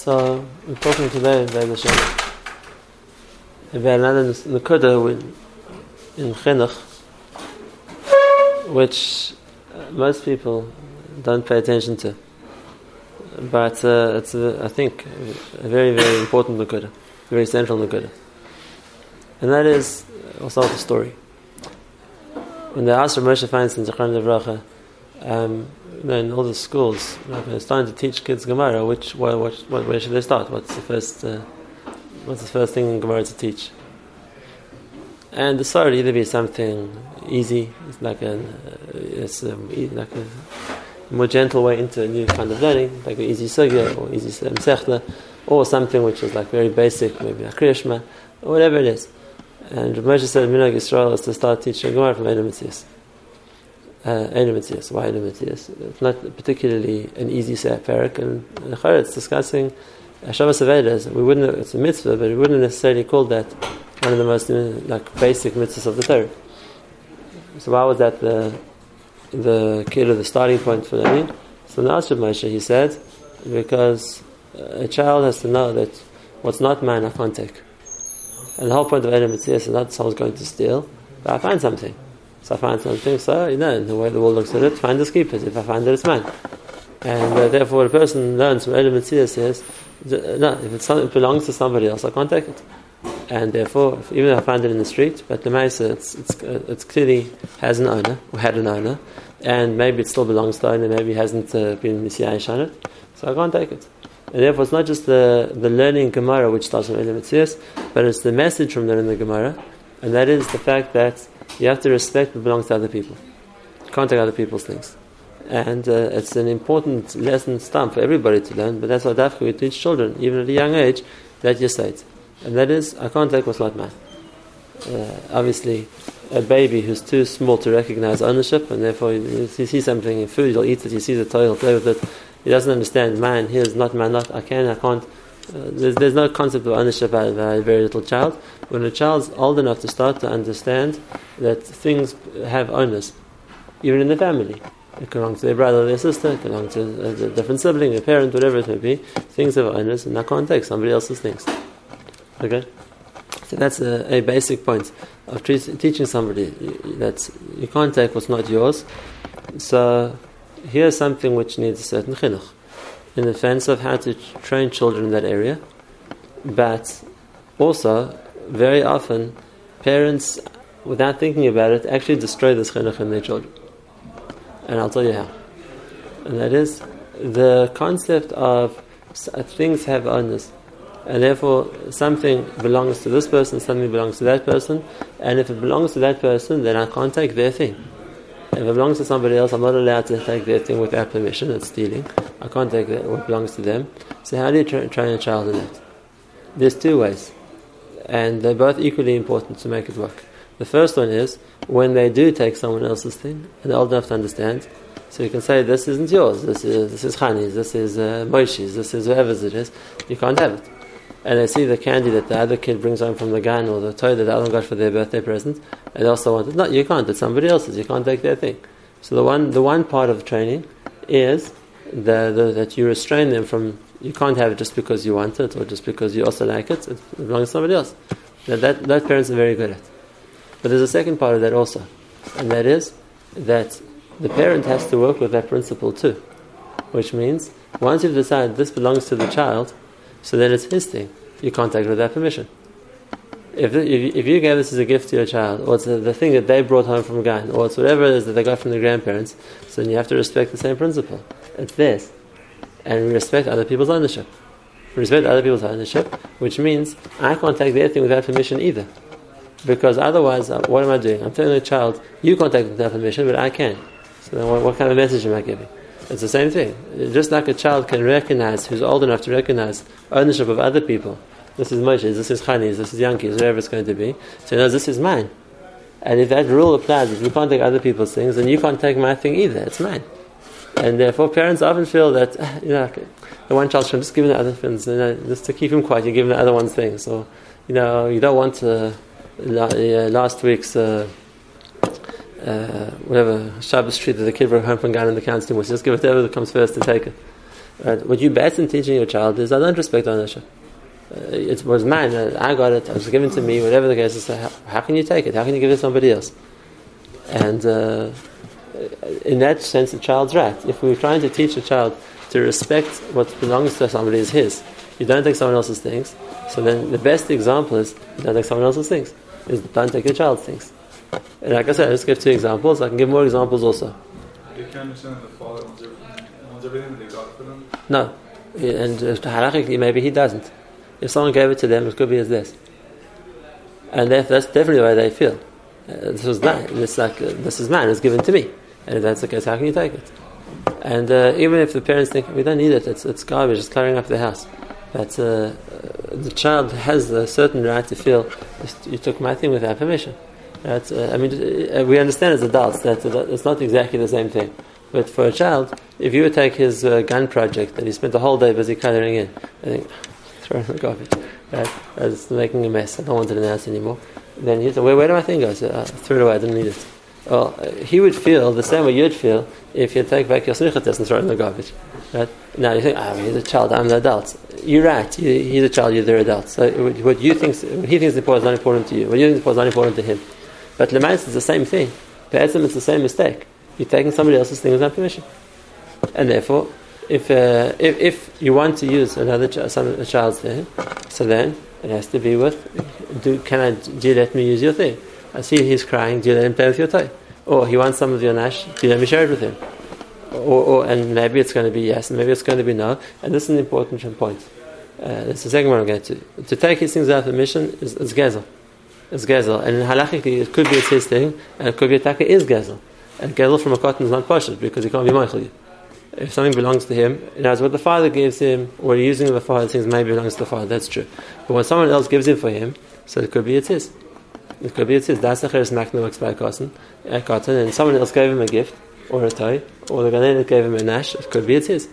So we're talking today about another Nakuda in Chinuch, which uh, most people don't pay attention to. But uh, it's, a, I think, a very, very important Nakuda, very central Nakuda. And that is, start the story. When the asked Moshe Feinstein, Zechron Levracha, um, in all the schools, know, they're starting to teach kids Gemara. Which, what, where should they start? What's the first, uh, what's the first thing in Gemara to teach? And the start either be something easy, it's like a, uh, it's a, like a more gentle way into a new kind of learning, like an easy sugya or easy sechta, or something which is like very basic, maybe a kriyashma, or whatever it is. And Moshe said, Minag Israel is to start teaching Gemara from Eilu Metzios uh, Why Eilu It's not particularly an easy perek, and it's discussing uh, Shabbos Avedas. We wouldn't. It's a mitzvah, but we wouldn't necessarily call that one of the most uh, like basic mitzvahs of the Torah. So why was that the the kid of the starting point for learning? So now Moshe, he said, because uh, a child has to know that what's not mine I can't take. And the whole point of Eilu is not someone's going to steal, but I find something. So I find something, so you know, the way the world looks at it, find the keep. If I find it, it's mine. And uh, therefore, a person learns from Eilu Metzia says, no, if it belongs to somebody else, I can't take it. And therefore, if, even if I find it in the street, but the Maisa, it's, it's, uh, it's clearly has an owner, or had an owner, and maybe it still belongs to the owner, maybe hasn't uh, been meya'esh on it, so I can't take it. And therefore, it's not just the, the learning Gemara which starts from Eilu Metzia, but it's the message from learning the Gemara, and that is the fact that you have to respect what belongs to other people. Can't take other people's things. And uh, it's an important lesson stamp for everybody to learn, but that's what Dafka we teach children, even at a young age, that you say it. And that is, I can't take what's not mine. Uh, obviously, a baby who's too small to recognize ownership, and therefore you, you see something in food, he'll eat it, he sees a toy, he'll play with it. He doesn't understand, mine, here's not mine, not, I can, I can't. Uh, there's, there's no concept of ownership by a very little child. When a child's old enough to start to understand that things have owners, even in the family, it belongs to their brother or their sister, it belongs to a, a different sibling, a parent, whatever it may be, things have owners, and I can't take somebody else's things. Okay? So that's a, a basic point of tre- teaching somebody that you can't take what's not yours. So here's something which needs a certain chinuch in the sense of how to train children in that area, but also very often parents, without thinking about it, actually destroy this chinuch in their children. And I'll tell you how. And that is the concept of uh, things have owners. And therefore, something belongs to this person, something belongs to that person. And if it belongs to that person, then I can't take their thing. If it belongs to somebody else, I'm not allowed to take their thing without permission. It's stealing. I can't take what belongs to them. So how do you tra- train a child in that? There's two ways, and they're both equally important to make it work. The first one is when they do take someone else's thing, and they're old enough to understand. So you can say, "This isn't yours. This is this is Chani's. This is uh, Moshe's. This is whoever's it is. You can't have it." And they see the candy that the other kid brings home from the Gan, or the toy that the other one got for their birthday present, and they also want it. No, you can't. It's somebody else's. You can't take their thing. So the one the one part of training is the, the, that you restrain them from, you can't have it just because you want it or just because you also like it, it belongs to somebody else. That, that, that parents are very good at. But there's a second part of that also, and that is that the parent has to work with that principle too, which means once you've decided this belongs to the child, so then it's his thing. You it without permission. If, if, if you gave this as a gift to your child, or it's the, the thing that they brought home from Gan, or it's whatever it is that they got from their grandparents, so then you have to respect the same principle. It's this. And we respect other people's ownership. We respect other people's ownership, which means I can't take their thing without permission either. Because otherwise, uh, what am I doing? I'm telling a child, you can't without permission, but I can. So then what, what kind of message am I giving? It's the same thing. Just like a child can recognize, who's old enough to recognize ownership of other people. This is Moshe, this is Chani's, this is Yanki's, whatever it's going to be. So he knows this is mine. And if that rule applies, if you can't take other people's things, then you can't take my thing either. It's mine. And therefore, parents often feel that, you know, the one child should just give him the other things, you know, just to keep him quiet, you give him the other one things. So, you know, you don't want to, last week's, uh, uh, whatever, Shabbos treat that the kid brought home from Ghana in the counseling was just give whoever comes first to take it. Right? What you bet in teaching your child is I don't respect ownership. Uh, it was mine. Uh, I got it. It was given to me. Whatever the case is, how, how, can you take it? How can you give it to somebody else? And uh, in that sense, the child's right. If we're trying to teach a child to respect what belongs to somebody is his, you don't take someone else's things. So then, the best example is you don't take someone else's things. Is don't take your child's things. And like I said, I just give two examples. I can give more examples also. You can understand that the father wants everything that they got for them. No, and halachically maybe he doesn't. If someone gave it to them, it could be as this. And that's definitely the way they feel. Uh, this was mine. This like uh, this is mine. It's given to me. And if that's the case, how can you take it? And uh, even if the parents think we don't need it, it's, it's garbage. It's clearing up the house. But uh, uh, the child has a certain right to feel you took my thing without permission. Uh, I mean, uh, we understand as adults that it's not exactly the same thing. But for a child, if you take his uh, Gan project that he spent the whole day busy coloring in, uh, I think throw it in the garbage. Right? It's making a mess. I don't want it in the house anymore. Then he'd say, where, where did my thing go? I said, I threw it away. I didn't need it. Well, he would feel the same way you'd feel if you take back your snichatas and throw it in the garbage. Right? Now you think, oh, he's a child, I'm the adult. You're right, he's a child, you're the adult. So what you think, what he thinks is important is not important to you. What you think is important is not important to him. But Lemais is the same thing. Be'etzim it's the same mistake. You're taking somebody else's thing without permission. And therefore, if, uh, if, if you want to use another ch- some, a child's thing, so then it has to be with, do, can I, do you let me use your thing? I see he's crying, do you let him play with your toy? Or he wants some of your nash, do you let me share it with him? Or, or, and maybe it's going to be yes, and maybe it's going to be no. And this is an important point. Uh, this is the second one I'm going to. To take his things without permission is, is gezel. It's gezel. And in halachically, it could be it's his thing, and it could be a taka is gezel. And gezel from a katan is not pashut because he can't be meichel if something belongs to him, it knows what the father gives him, or using the father's things maybe belongs to the father. That's true. But when someone else gives it for him, so it could be it's his. It could be it's his. That's the cheres makna works by katan, and someone else gave him a gift or a toy, or the ganenet gave him a nash. It could be it's his.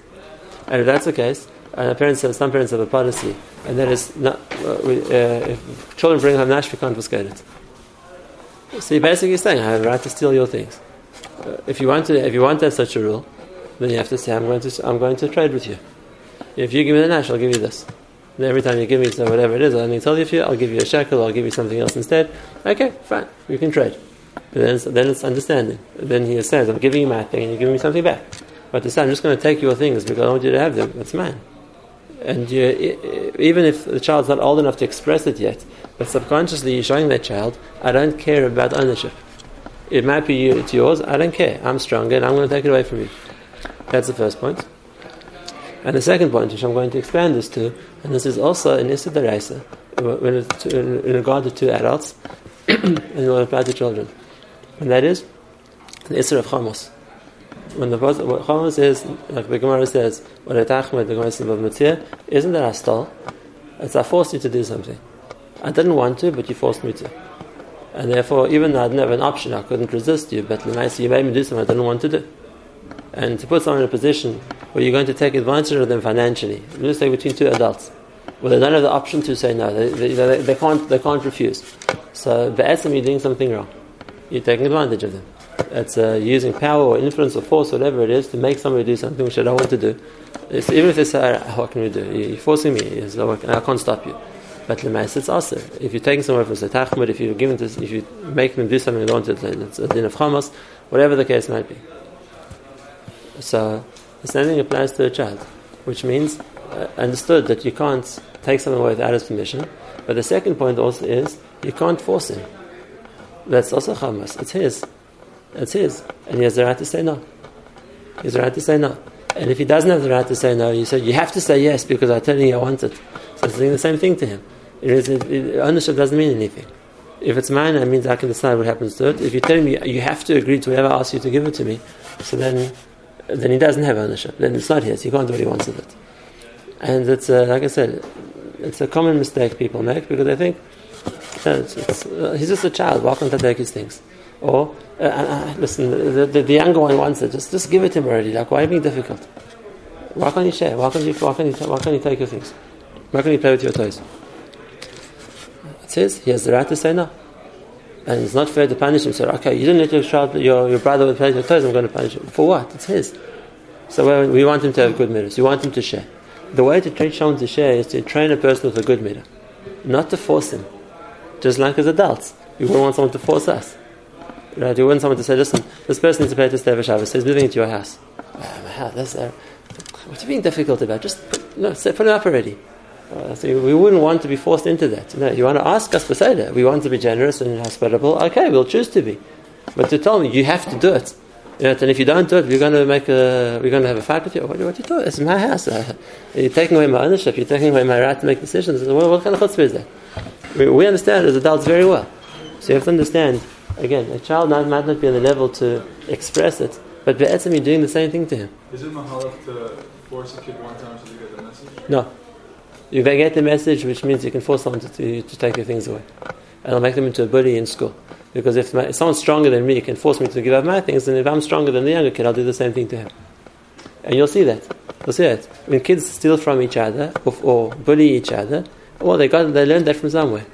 And if that's the case, and parents have, some parents have a policy, and that is not, uh, we, uh, if children bring home nash, we confiscate it. So you're basically saying, I have a right to steal your things. Uh, if you want to, if you want to have such a rule, then you have to say, I'm going to, I'm going to trade with you. If you give me the nash, I'll give you this. And every time you give me so whatever it is, I'll tell you you, I'll give you a shekel, I'll give you something else instead. Okay, fine, we can trade. But then it's, then it's understanding. Then he says, I'm giving you my thing and you're giving me something back. But to say, I'm just going to take your things because I want you to have them, that's mine. And you, even if the child's not old enough to express it yet, but subconsciously you're showing that child, I don't care about ownership. It might be you, it's yours, I don't care. I'm stronger and I'm going to take it away from you. That's the first point. And the second point, which I'm going to expand this to, and this is also in Issa Daraisa, in regard to two adults, and what applies to children. And that is the Issa of Chamos. When the what Chamos is, like the Gemara says, what Atachmed, the Gemara says isn't that I stole? It's I forced you to do something. I didn't want to, but you forced me to. And therefore, even though I didn't have an option, I couldn't resist you, but you made me do something I didn't want to do and to put someone in a position where you're going to take advantage of them financially. Let's say between two adults, where they don't have the option to say no, they, they, they, they can't they can't refuse. So be'etzim, you're doing something wrong. You're taking advantage of them. It's uh, using power or influence or force, whatever it is, to make somebody do something which they don't want to do. It's, even if they say, "What can we do? You're forcing me. It's, I can't stop you." But the it's also if you're taking someone from Tachmud, if you're giving this, if you make them do something they don't want to, it's a din of Hamas, whatever the case might be. So the same thing applies to a child, which means uh, understood that you can't take someone away without his permission. But the second point also is you can't force him. That's also chamas. It's his. It's his, and he has the right to say no. He has the right to say no. And if he doesn't have the right to say no, you say you have to say yes because I'm telling you I want it. So it's doing the same thing to him. It is, it, it, ownership doesn't mean anything. If it's mine, it means I can decide what happens to it. If you tell me you have to agree to whatever I ask you to give it to me, so then then he doesn't have ownership. Then it's not his. He can't do what he wants with it. And it's uh, like I said, it's a common mistake people make because they think it's, it's, uh, he's just a child. Why can't I take his things? Or uh, uh, uh listen, the, the, the, younger one wants it. Just just give it to him already. Like why are you being difficult? Why can't you share? Why can't you? Why can't you? Why can't you take your things? Why can't you play with your toys? It says he has the right to say no. And it's not fair to punish him. So, okay, you didn't let your child, your, your brother play with your toys, I'm going to punish him. For what? It's his. So we want him to have good midas. We want him to share. The way to train someone to share is to train a person with a good midah, not to force him. Just like as adults, we wouldn't want someone to force us. Right? We want someone to say, "Listen, this person needs to pay to stay for Shabbos. So he's moving into your house. Ah, my house. That's uh, what's being difficult about? Just put, no, say, put it up already. Uh, so we wouldn't want to be forced into that. No, you want to ask us to say that. We want to be generous and hospitable. Okay, we'll choose to be. But to tell me you have to do it, you know, and if you don't do it, we're going to make a, we're going to have a fight with you. What, what are you doing? It's my house. Uh, you're taking away my ownership. You're taking away my right to make decisions. What, what kind of chutzpah is that? We, we, understand as adults very well. So you have to understand. Again, a child not, might not be on the level to express it, but be'etzim you're doing the same thing to him. Is it mahalach to force a kid one time so they get the message? No. You they get the message, which means you can force someone to, to, to take your things away. And I'll make them into a bully in school. Because if, my, if someone's stronger than me can force me to give up my things, and if I'm stronger than the younger kid, I'll do the same thing to him. And you'll see that. You'll see that. When kids steal from each other or, or bully each other, well, they got they learned that from somewhere.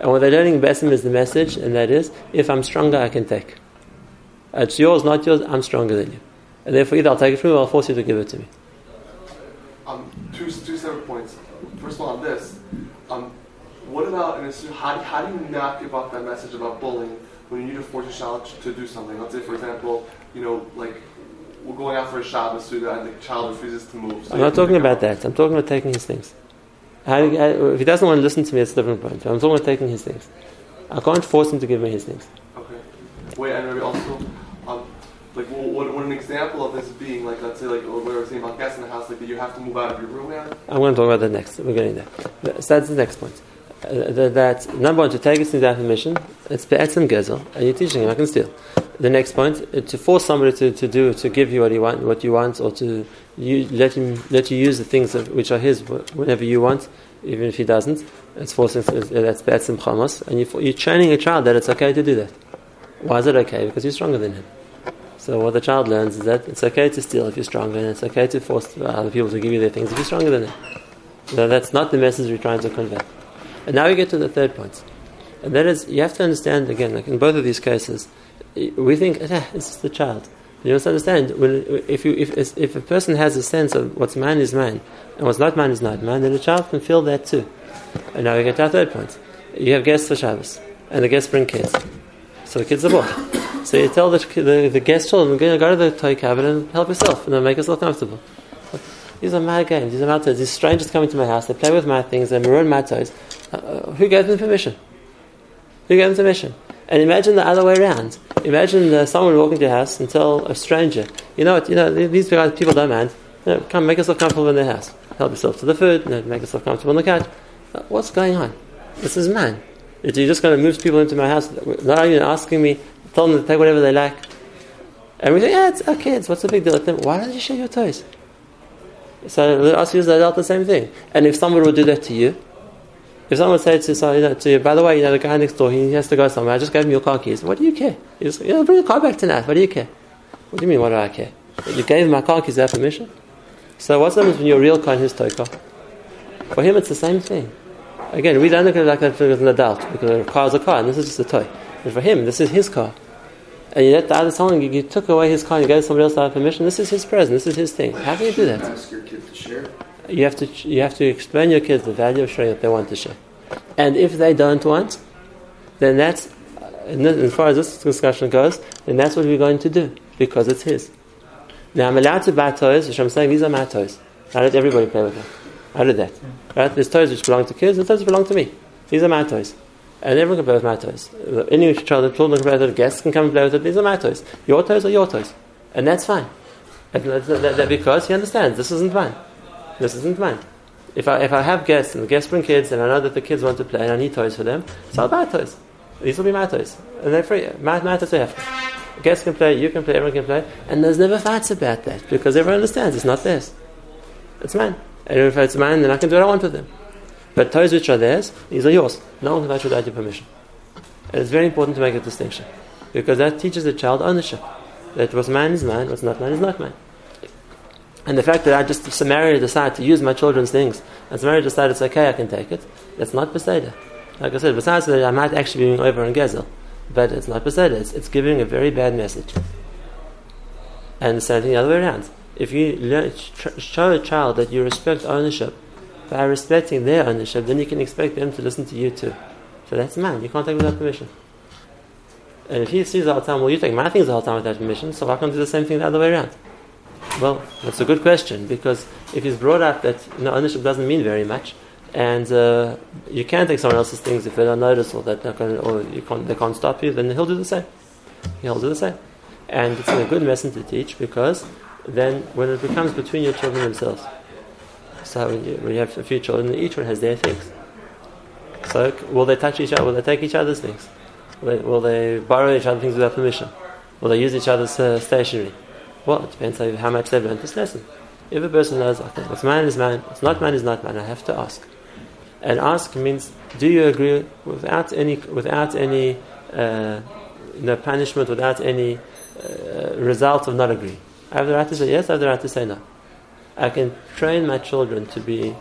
And what they're learning Besim is the message, and that is, if I'm stronger, I can take. It's yours, not yours, I'm stronger than you. And therefore, either I'll take it from you or I'll force you to give it to me. Um, two, two separate points. First of all, on this, um, what about, and how, how do you not give up that message about bullying when you need to force a child to do something? Let's say, for example, you know, like we're going out for a Shabbos and the child refuses to move. So I'm not talking about that. I'm talking about taking his things. How, if he doesn't want to listen to me, it's a different point. I'm talking about taking his things. I can't force him to give me his things. Okay. Wait, and also, um, like, what, what an example of this being, like, let's say, like, what we were saying about guests in the house, like, that you have to move out of your room now? I'm going to talk about that next. We're getting there. So that's the next point. Uh, that, number one, to take his things out of mission, it's be'etzim gezel, and you're teaching him, I can steal. The next point, uh, to force somebody to, to do, to give you what, he want, what you want, or to you, let him let you use the things that, which are his whenever you want, even if he doesn't. It's forcing, that's be'etzim chamos, and you, you're training a child that it's okay to do that. Why is it okay? Because you're stronger than him. So what the child learns is that it's okay to steal if you're stronger, and it's okay to force other people to give you their things if you're stronger than them. So that's not the message we're trying to convey. And now we get to the third point. And that is, you have to understand, again, like in both of these cases, we think, ah, it's just the child. You must understand, when, if, you, if, if a person has a sense of what's mine is mine, and what's not mine is not mine, then the child can feel that too. And now we get to our third point. You have guests for Shabbos, and the guests bring kids. So the kids are bought. So you tell the, the, the guest children, go, go to the toy cabinet and help yourself, and then make yourself comfortable. These are my games, these are my toys. These strangers coming to my house, they play with my things, they maroon my toys. Uh, who gave them permission? Who gave them permission? And imagine the other way around. Imagine uh, someone walking to your house and tell a stranger, you know what, you know, these guys, people don't mind. You know, come make yourself comfortable in their house. Help yourself to the food, you know, make yourself comfortable on the couch. Uh, what's going on? This is mine. You're just going to move people into my house, not even asking me, tell them to take whatever they like. And we think, yeah, it's our kids, what's the big deal? With them? Why don't you share your toys? So us use that the same thing. And if someone would do that to you, if someone say to, so, you know, to you, by the way, you know, the guy next door, he has to go somewhere, I just gave him your car keys. What do you care? You, you know, bring the car back tonight. What do you care? What do you mean, what do I care? You gave him my car keys without permission? So what's the you're a real car and his toy car? For him, it's the same thing. Again, we don't look at it like that as an adult, because a car is a car, and this is just a toy. And for him, this is his car. And you let the other someone, you, you took away his car and you gave somebody else without permission, this is his present, this is his thing. How can you do that? Ask your kid to share. You have to, you have to explain your kids the value of sharing that they want to share. And if they don't want, then that's, as far as this discussion goes, then that's what we're going to do, because it's his. Now I'm allowed to buy toys, which I'm saying these are my toys. I let everybody play with them. I did that. Right? There's toys which belong to kids, and toys which belong to me. These are my toys. And everyone can play with my toys. Any child, the children can play with it, guests can come and play with it. These are my toys. Your toys are your toys. And that's fine. And that's, that, that, because he understands this isn't mine. This isn't mine. If I, if I have guests and the guests bring kids and I know that the kids want to play and I need toys for them, so I'll buy toys. These will be my toys. And they're free. My, my toys are have. Guests can play, you can play, everyone can play. And there's never fights about that because everyone understands it's not theirs. It's mine. And if it's mine, then I can do what I want with them. But toys which are theirs, these are yours. No one can touch without your permission. And it's very important to make a distinction. Because that teaches the child ownership. That what's mine is mine, what's not mine is not mine. And the fact that I just summarily decide to use my children's things, and summarily decide it's okay, I can take it, that's not Beseda. Like I said, besides that, I might actually be being over in Gezel, but it's not Beseda. It's, it's giving a very bad message. And the same thing the other way around if you learn, show a child that you respect ownership by respecting their ownership, then you can expect them to listen to you too. So that's mine. You can't take without permission. And if he sees all the time, well, you take my things all the time without permission, so I can't do the same thing the other way around? Well, that's a good question because if he's brought up that you know, ownership doesn't mean very much, and uh, you can't take someone else's things if they don't notice or that or can't, they can't stop you, then he'll do the same. He'll do the same, and it's a good lesson to teach because then when it becomes between your children themselves, so when you, when you have a few children, each one has their things. So will they touch each other? Will they take each other's things? Will they, will they borrow each other's things without permission? Will they use each other's uh, stationery? Well, it depends on how much they've learned this lesson. If a person knows, okay, what's mine is mine, what's not mine is not mine, I have to ask. And ask means, do you agree without any, without any uh, punishment, without any uh, result of not agreeing? I have the right to say yes, I have the right to say no. I can train my children to be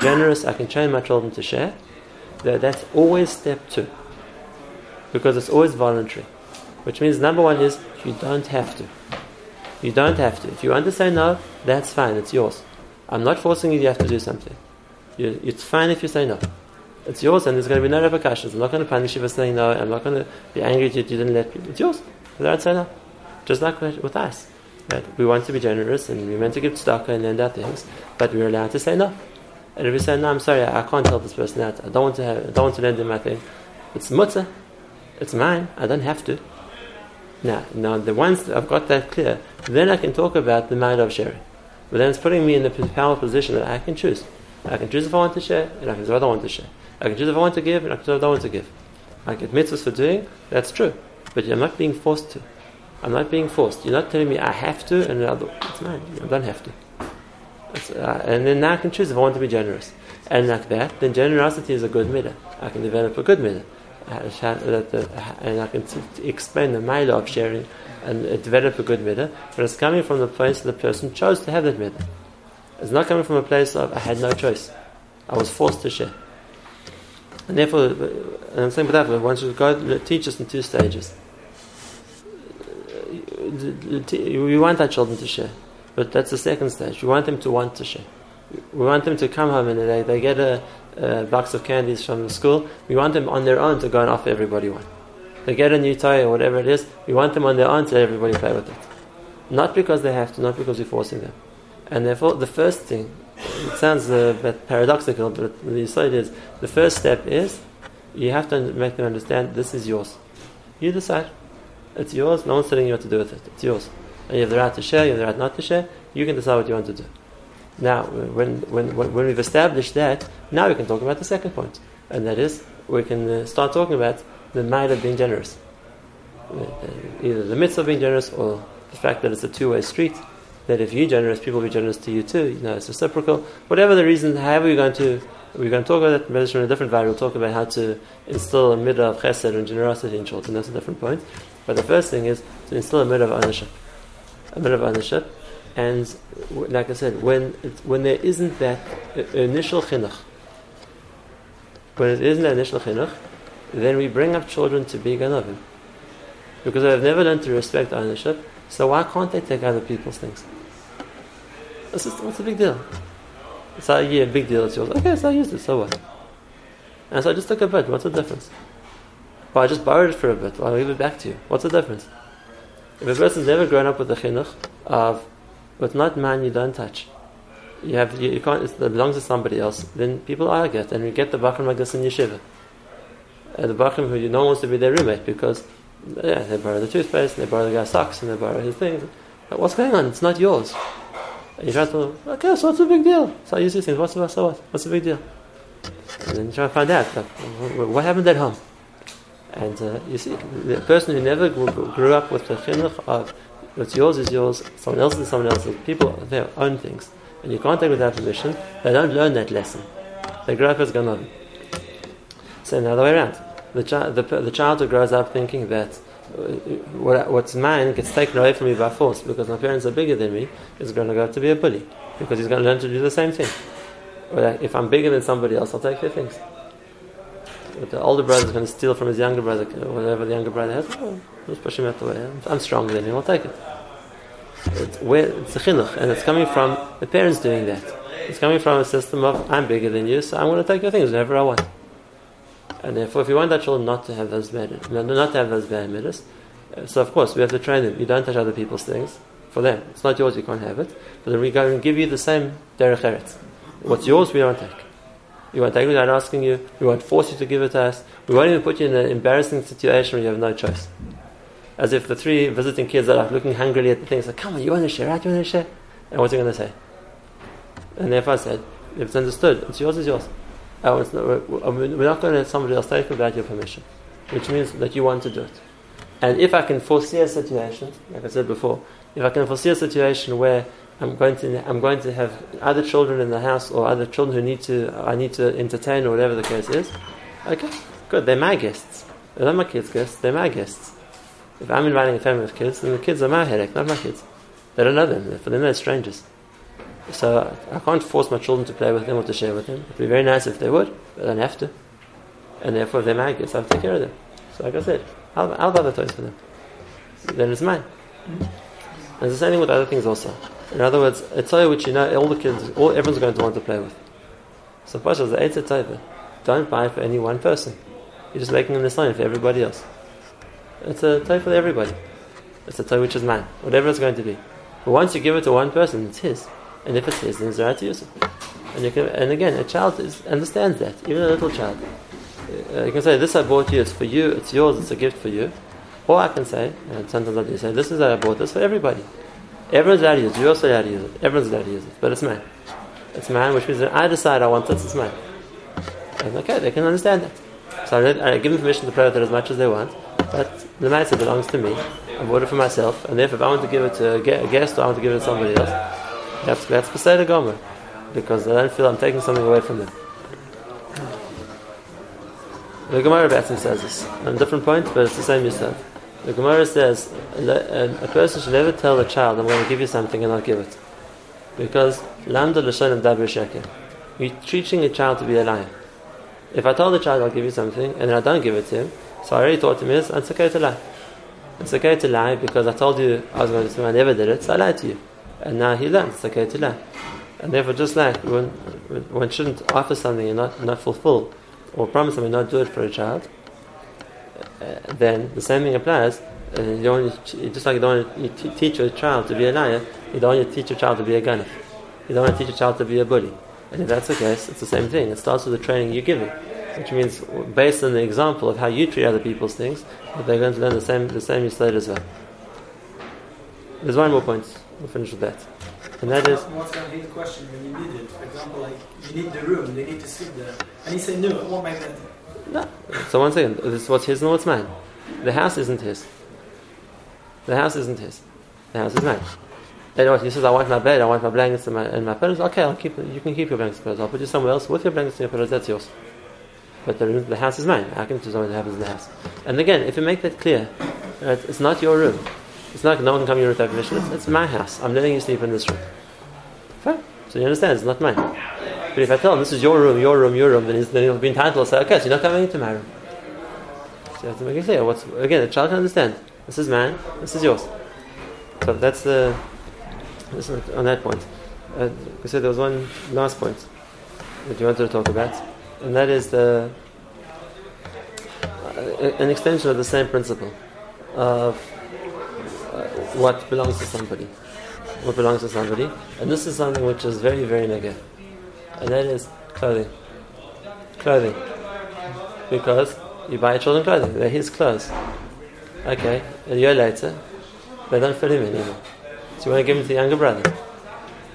generous, I can train my children to share. That that's always step two. Because it's always voluntary. Which means number one is you don't have to. You don't have to. If you want to say no, that's fine, it's yours. I'm not forcing you, you have to do something. You, it's fine if you say no. It's yours and there's going to be no repercussions. I'm not going to punish you for saying no. I'm not going to be angry that you didn't let me. It's yours. Without say no. Just like with us. Right? We want to be generous and we're meant to give stock and lend out things, but we're allowed to say no. And if we say no, I'm sorry, I can't help this person out. I don't want to have, I don't want to lend him my thing. It's mutter. It's mine. I don't have to. Now, now the once I've got that clear, then I can talk about the mind of sharing. But then it's putting me in the powerful position that I can choose. I can choose if I want to share, and I can choose if I don't want to share. I can choose if I want to give, and I can choose if I don't want to give. I get mitzvahs for doing, that's true. But I'm not being forced to. I'm not being forced. You're not telling me I have to, and it's mine. I don't have to. Uh, and then now I can choose if I want to be generous. And like that, then generosity is a good midah. I can develop a good midah. And I can explain the midah of sharing and uh, develop a good midah, but it's coming from the place that the person chose to have that midah. It's not coming from a place of I had no choice. I was forced to share. And therefore, uh, and I'm saying with that, one should go teach us in two stages. Uh, we want our children to share, but that's the second stage. We want them to want to share. We want them to come home and they, they get a, a box of candies from the school. We want them on their own to go and offer everybody one. They get a new toy or whatever it is. We want them on their own to let everybody play with it. Not because they have to, not because we're forcing them. And therefore, the first thing, it sounds a bit paradoxical, but the side is the first step is you have to make them understand this is yours. You decide. It's yours. No one's telling you what to do with it. It's yours. And you have the right to share. You have the right not to share. You can decide what you want to do. Now, when, when, when we've established that, now we can talk about the second point. And that is, we can uh, start talking about the might of being generous. Uh, either the mitzvah of being generous or the fact that it's a two way street that if you're generous, people will be generous to you too. You know, it's reciprocal. Whatever the reason, however you're going to, we're going to talk about that in a different value. We'll talk about how to instill a midah of chesed and generosity in children. That's a different point. But the first thing is to instill a midah of ownership. A midah of ownership. And like I said, when, when there isn't that uh, initial chinuch, when it isn't that initial chinuch, then we bring up children to be ganovim. Because they've never learned to respect ownership, so why can't they take other people's things? Just, what's the big deal? So yeah, big deal. It's yours. Okay, so I used it. So what? And so I just took a bit. What's the difference? Well, I just borrowed it for a bit. I'll give it back to you. What's the difference? If a person's never grown up with the chinuch of what's not mine, you don't touch. You have you, you can't. it belongs to somebody else. Then people argue it, and we get the bachrim like this in yeshiva. Uh, the bachrim who you no one wants to be their roommate because yeah, they borrow the toothpaste, and they borrow the guy's socks, and they borrow his things. But what's going on? It's not yours. And you try to, okay, so what's the big deal? So I use these things. What's the so what? What's the big deal? And then you try to find out like, what happened at home. And uh, you see, the person who never grew up with the chinuch of what's yours is yours, someone else's is someone else's. People their own things, and you can't take without permission. They don't learn that lesson. They grow up as ganon. So the other way around the, chi- the, the child who grows up thinking that uh, what, what's mine gets taken away from me by force because my parents are bigger than me is going to go to be a bully because he's going to learn to do the same thing. Or if I'm bigger than somebody else, I'll take their things. But the older brother is going to steal from his younger brother, whatever the younger brother has. Just push him out the way. I'm, I'm stronger than him. I'll take it. It's, where, it's a chinuch, and it's coming from the parents doing that. It's coming from a system of I'm bigger than you, so I'm going to take your things whenever I want. And therefore, if you want our children not to have those bad, not to have those bad midas, uh, so of course we have to train them. You don't touch other people's things for them. It's not yours. You can't have it. But then we go and give you the same derech eretz. What's yours, we don't take. We won't take it without asking you. We won't force you to give it to us. We won't even put you in an embarrassing situation where you have no choice. As if the three visiting kids are like looking hungrily at the things like, come on, you want to share, right? You want to share? And what's he going to say? And therefore I said, if it's understood, it's yours, it's yours. Oh, it's not, we're not going to let somebody else take it without your permission, which means that you want to do it. And if I can foresee a situation, like I said before, if I can foresee a situation where I'm going to I'm going to have other children in the house or other children who need to I need to entertain or whatever the case is, okay, good. They're my guests. They're not my kids' guests. They're my guests. If I'm inviting a family of kids, then the kids are my headache, not my kids. They don't know them. For them, they're strangers. So I can't force my children to play with them or to share with them. It'd be very nice if they would, but I don't have to. And therefore, if they're my guests, I'll take care of them. So, like I said, I'll, I'll buy the toys for them. Then it's mine. And it's the same thing with other things also. In other words, a toy which you know all the kids, all everyone's going to want to play with. So Pasha the eight toy, don't buy for any one person. You're just making an sign for everybody else. It's a toy for everybody. It's a toy which is mine, whatever it's going to be. But once you give it to one person, it's his. And if it's his, then it's right to use it. And, you can, and again, a child is, understands that, even a little child. Uh, you can say, This I bought you, it's for you, it's yours, it's a gift for you. Or I can say, and sometimes I do say, This is I bought this for everybody. Everyone's allowed to use it, you're also allowed to use it, everyone's allowed to use it, but it's mine. It's mine, which means that I decide I want this, it's mine. And okay, they can understand that. So I, I give them permission to play with it as much as they want, but the matter belongs to me. I bought it for myself, and therefore if I want to give it to a guest or I want to give it to somebody else, that's that's beside Gomer, because I don't feel I'm taking something away from them. The Gemara Batson says this on a different point, but it's the same yourself. The Gemara says a person should never tell a child, "I'm going to give you something," and not give it, because lambda l'shonim dabir sheker. You're teaching a child to be a liar. If I tell the child I'll give you something and then I don't give it to him, so I already taught him is it's okay to lie. It's okay to lie because I told you I was going to I never did it, so I lied to you. And now he learns it's okay to lie. And therefore, just like one, one shouldn't offer something and not, not fulfill, or promise something and not do it for a child, uh, then the same thing applies. Uh, you don't, just like you don't want to teach a child to be a liar, you don't want to teach a child to be a gunner. You don't want to teach a child to be a bully. And if that's the case, it's the same thing. It starts with the training you're giving, which means based on the example of how you treat other people's things, that they're going to learn the same the same you as well. There's one more point. We'll finish with that. And that is. What's going to be the question when you need it? For example, like you need the room, they need to sleep there, and he said, "No, I won't make that." No. So one second. This is what's his and what's mine. The house isn't his. The house isn't his. The house is mine. And what he says, I want my bed, I want my blankets and my, and my pillows. Okay, I'll keep. You can keep your blankets and pillows. I'll put you somewhere else with your blankets and your pillows. That's yours. But the, room, the house is mine. I can something that happens in the house. And again, if you make that clear, right, it's not your room. It's not no one can come here without permission. It's, it's, my house. I'm letting you sleep in this room. Fine. So you understand, it's not mine. But if I tell him this is your room, your room, your room, then, then he'll be entitled to say, okay, so you're not coming into my room. So you have to make it clear. What's, again, the child can understand. This is mine, this is yours. So that's the. On that point. Uh, said there was one last point that you wanted to talk about, and that is the uh, an extension of the same principle of what belongs to somebody. What belongs to somebody. And this is something which is very, very negative. And that is clothing. Clothing. Because you buy children clothing, they're his clothes. Okay, a year later, they don't fit him anymore. So you want to give them to the younger brother.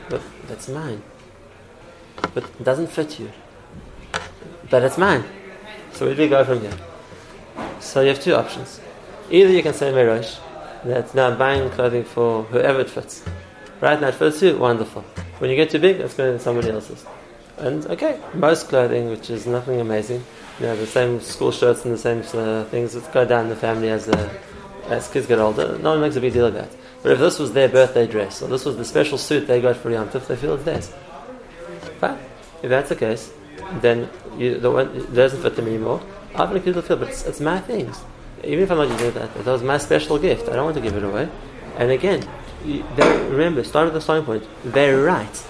But that's mine. But it doesn't fit you. But it's mine. So where do we go from here? So you have two options. Either you can say Merosh, that now buying clothing for whoever it fits. Right now it fits you, wonderful. When you get too big, it's going to somebody else's. And okay, most clothing, which is nothing amazing, you know, the same school shirts and the same uh, things that go down in the family as uh, as kids get older. No one makes a big deal of that. But if this was their birthday dress, or this was the special suit they got for Yom Tov, they feel it's theirs. Fine. If that's the case, then you, it doesn't fit them anymore. I'm going to keep the feel, but it's, it's my things even if I'm not using that, that was my special gift. I don't want to give it away. And again, they, remember, start at the starting point. They're right.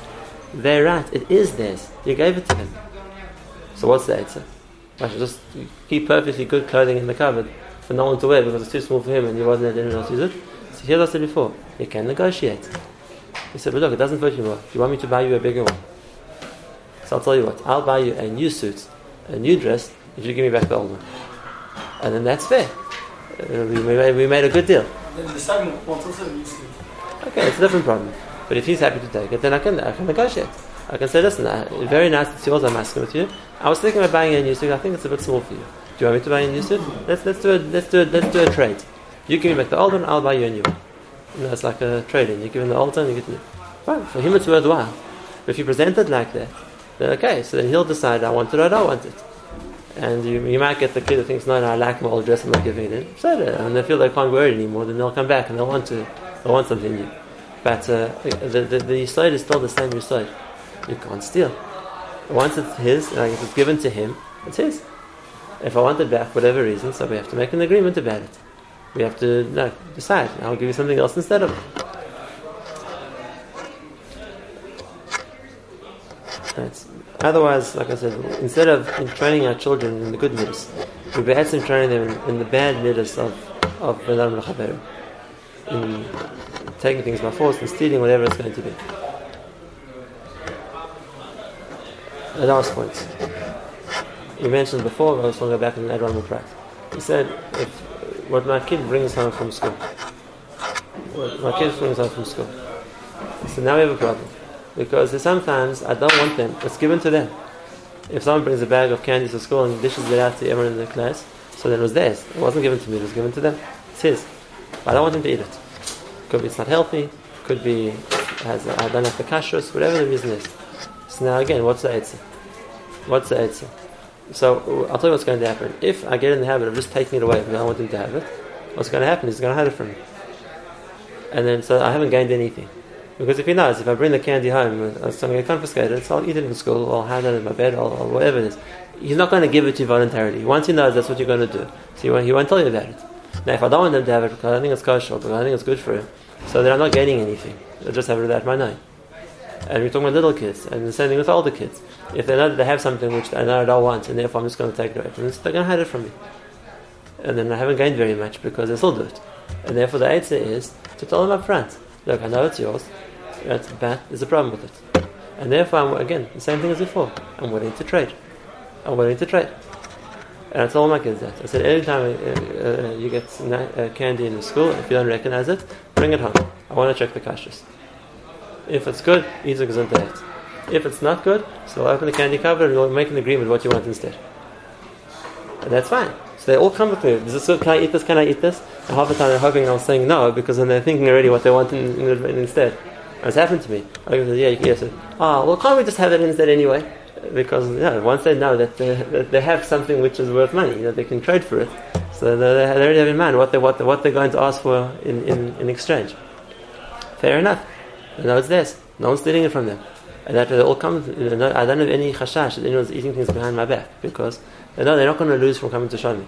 They're right. It is theirs. You gave it to them. So what's the answer? I should just keep perfectly good clothing in the cupboard for no one to wear because it's too small for him and he wasn't letting anyone else use it. So here's what I said before. You can negotiate. He said, but look, it doesn't fit you more. Do you want me to buy you a bigger one? So I'll tell you what, I'll buy you a new suit, a new dress, if you give me back the old one. And then that's fair. Uh, we, made, we made a good deal. Then the second wants also a new suit. Okay, it's a different problem. But if he's happy to take it, then I can, I can negotiate. I can say, listen, uh, very nice to see yours, I'm asking with you. I was thinking about buying a new suit, I think it's a bit small for you. Do you want me to buy a new suit? Let's, let's, do, a, let's, do, a, let's do a trade. You give me back the old one, I'll buy you a new one. You know, it's like a trade-in. You give him the old one, you get the new. Fine, for him it's worthwhile. But if you present it like that, then okay, so then he'll decide, I want it or I don't want it. And you, you might get the kid who thinks, no, no, I like my old dress, I'm not giving it in. So, and they feel they can't wear it anymore, then they'll come back and they'll want to, they'll want something new. But uh, the, the, the side is still the same side. You can't steal. Once it's his, like if it's given to him, it's his. If I want it back whatever reason, so we have to make an agreement about it. We have to no, decide. I'll give you something else instead of it. Right. Otherwise, like I said, instead of training our children in the good midas, we be actually training them in, the bad midas of of Benam in taking things by force and stealing whatever it's going to be. The last point. We mentioned before, but I was going to go back and add one more track. He said, if what my kid brings home from school, what my kid brings home from school, so now we have a problem. Because sometimes I don't want them, it's given to them. If someone brings a bag of candy to school and dishes it out to everyone in the class, so then it was theirs. It wasn't given to me, it was given to them. It's his. But I don't want them to eat it. Could be it's not healthy, could be has I don't have the kashrus, whatever the reason is. So now again, what's the etzah? What's the etzah? So I'll tell you what's going to happen. If I get in the habit of just taking it away because I don't want him to have it, what's going to happen is he's going to hide it from me. And then so I haven't gained anything. Because if he knows, if I bring the candy home, uh, it's going to get confiscated, so I'll eat it in school, or I'll hide it in my bed, or, or, whatever it is. He's not going to give it to you voluntarily. Once he knows that's what you're going to do, so he won't, he won't tell you about it. Now, if I don't want him to have it because I think it's kosher, because I think it's good for him, so then I'm not gaining anything. I just have it without my name. And we're talking about little kids, and the same thing with older kids. If they know that they have something which I know I don't want, and therefore I'm just going to take it away from them, they're going to hide it from me. And then I haven't gained very much because they still do it. And therefore the answer is to tell them up front, look, I know it's yours, that's bad. There's a problem with it. And therefore, I'm, again, the same thing as before. I'm willing to trade. I'm willing to trade. And I told my kids that. I said, anytime uh, uh, you get uh, candy in the school, if you don't recognize it, bring it home. I want to check the kashrus. If it's good, eat the gesundheit. If it's not good, so open the candy cupboard and we'll make an agreement what you want instead. And that's fine. So they all come with me. Is this good? Can I eat this? Can I eat this? And half the time they're hoping I'm saying no because then they're thinking already what they want in, in instead. It's happened to me. I said, yeah, yes. Ah, well, can't we just have it instead anyway? Because yeah, once they know that they, that they have something which is worth money, know, they can trade for it. So they, already have in mind what they what they, what they're going to ask for in, in, in exchange. Fair enough. They know it's theirs. No one's stealing it from them. And that they all come. I don't have any chashash that anyone's eating things behind my back because they know they're not going to lose from coming to me.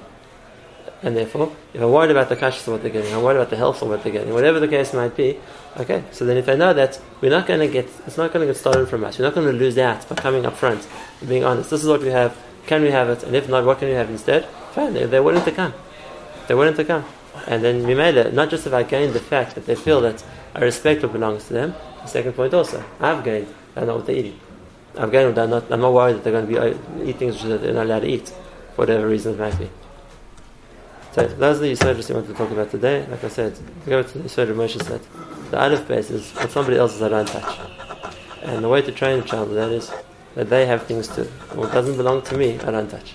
And therefore, if I'm worried about the cash of what they're getting, I'm worried about the health of what they're getting, whatever the case might be, okay, so then if I know that we're not going to get, it's not going to get stolen from us, we're not going to lose out by coming up front and being honest. This is what we have, can we have it? And if not, what can we have instead? Fine, they're, they're willing to come. They're willing to come. And then we made it, not just I gained the fact that they feel that I respect what belongs to them, the second point also, I've gained, I know what they're eating. I've gained, I'm not, I'm not worried that they're going to be uh, eating things that they're not allowed to eat, for whatever reason it might be. So those are the Yisodis we want to talk about today. Like I said, go to the Yisod Moshe said. The Aleph Beis is what somebody else is I don't touch. And the way to train a child that is that they have things too. What doesn't belong to me, I don't touch.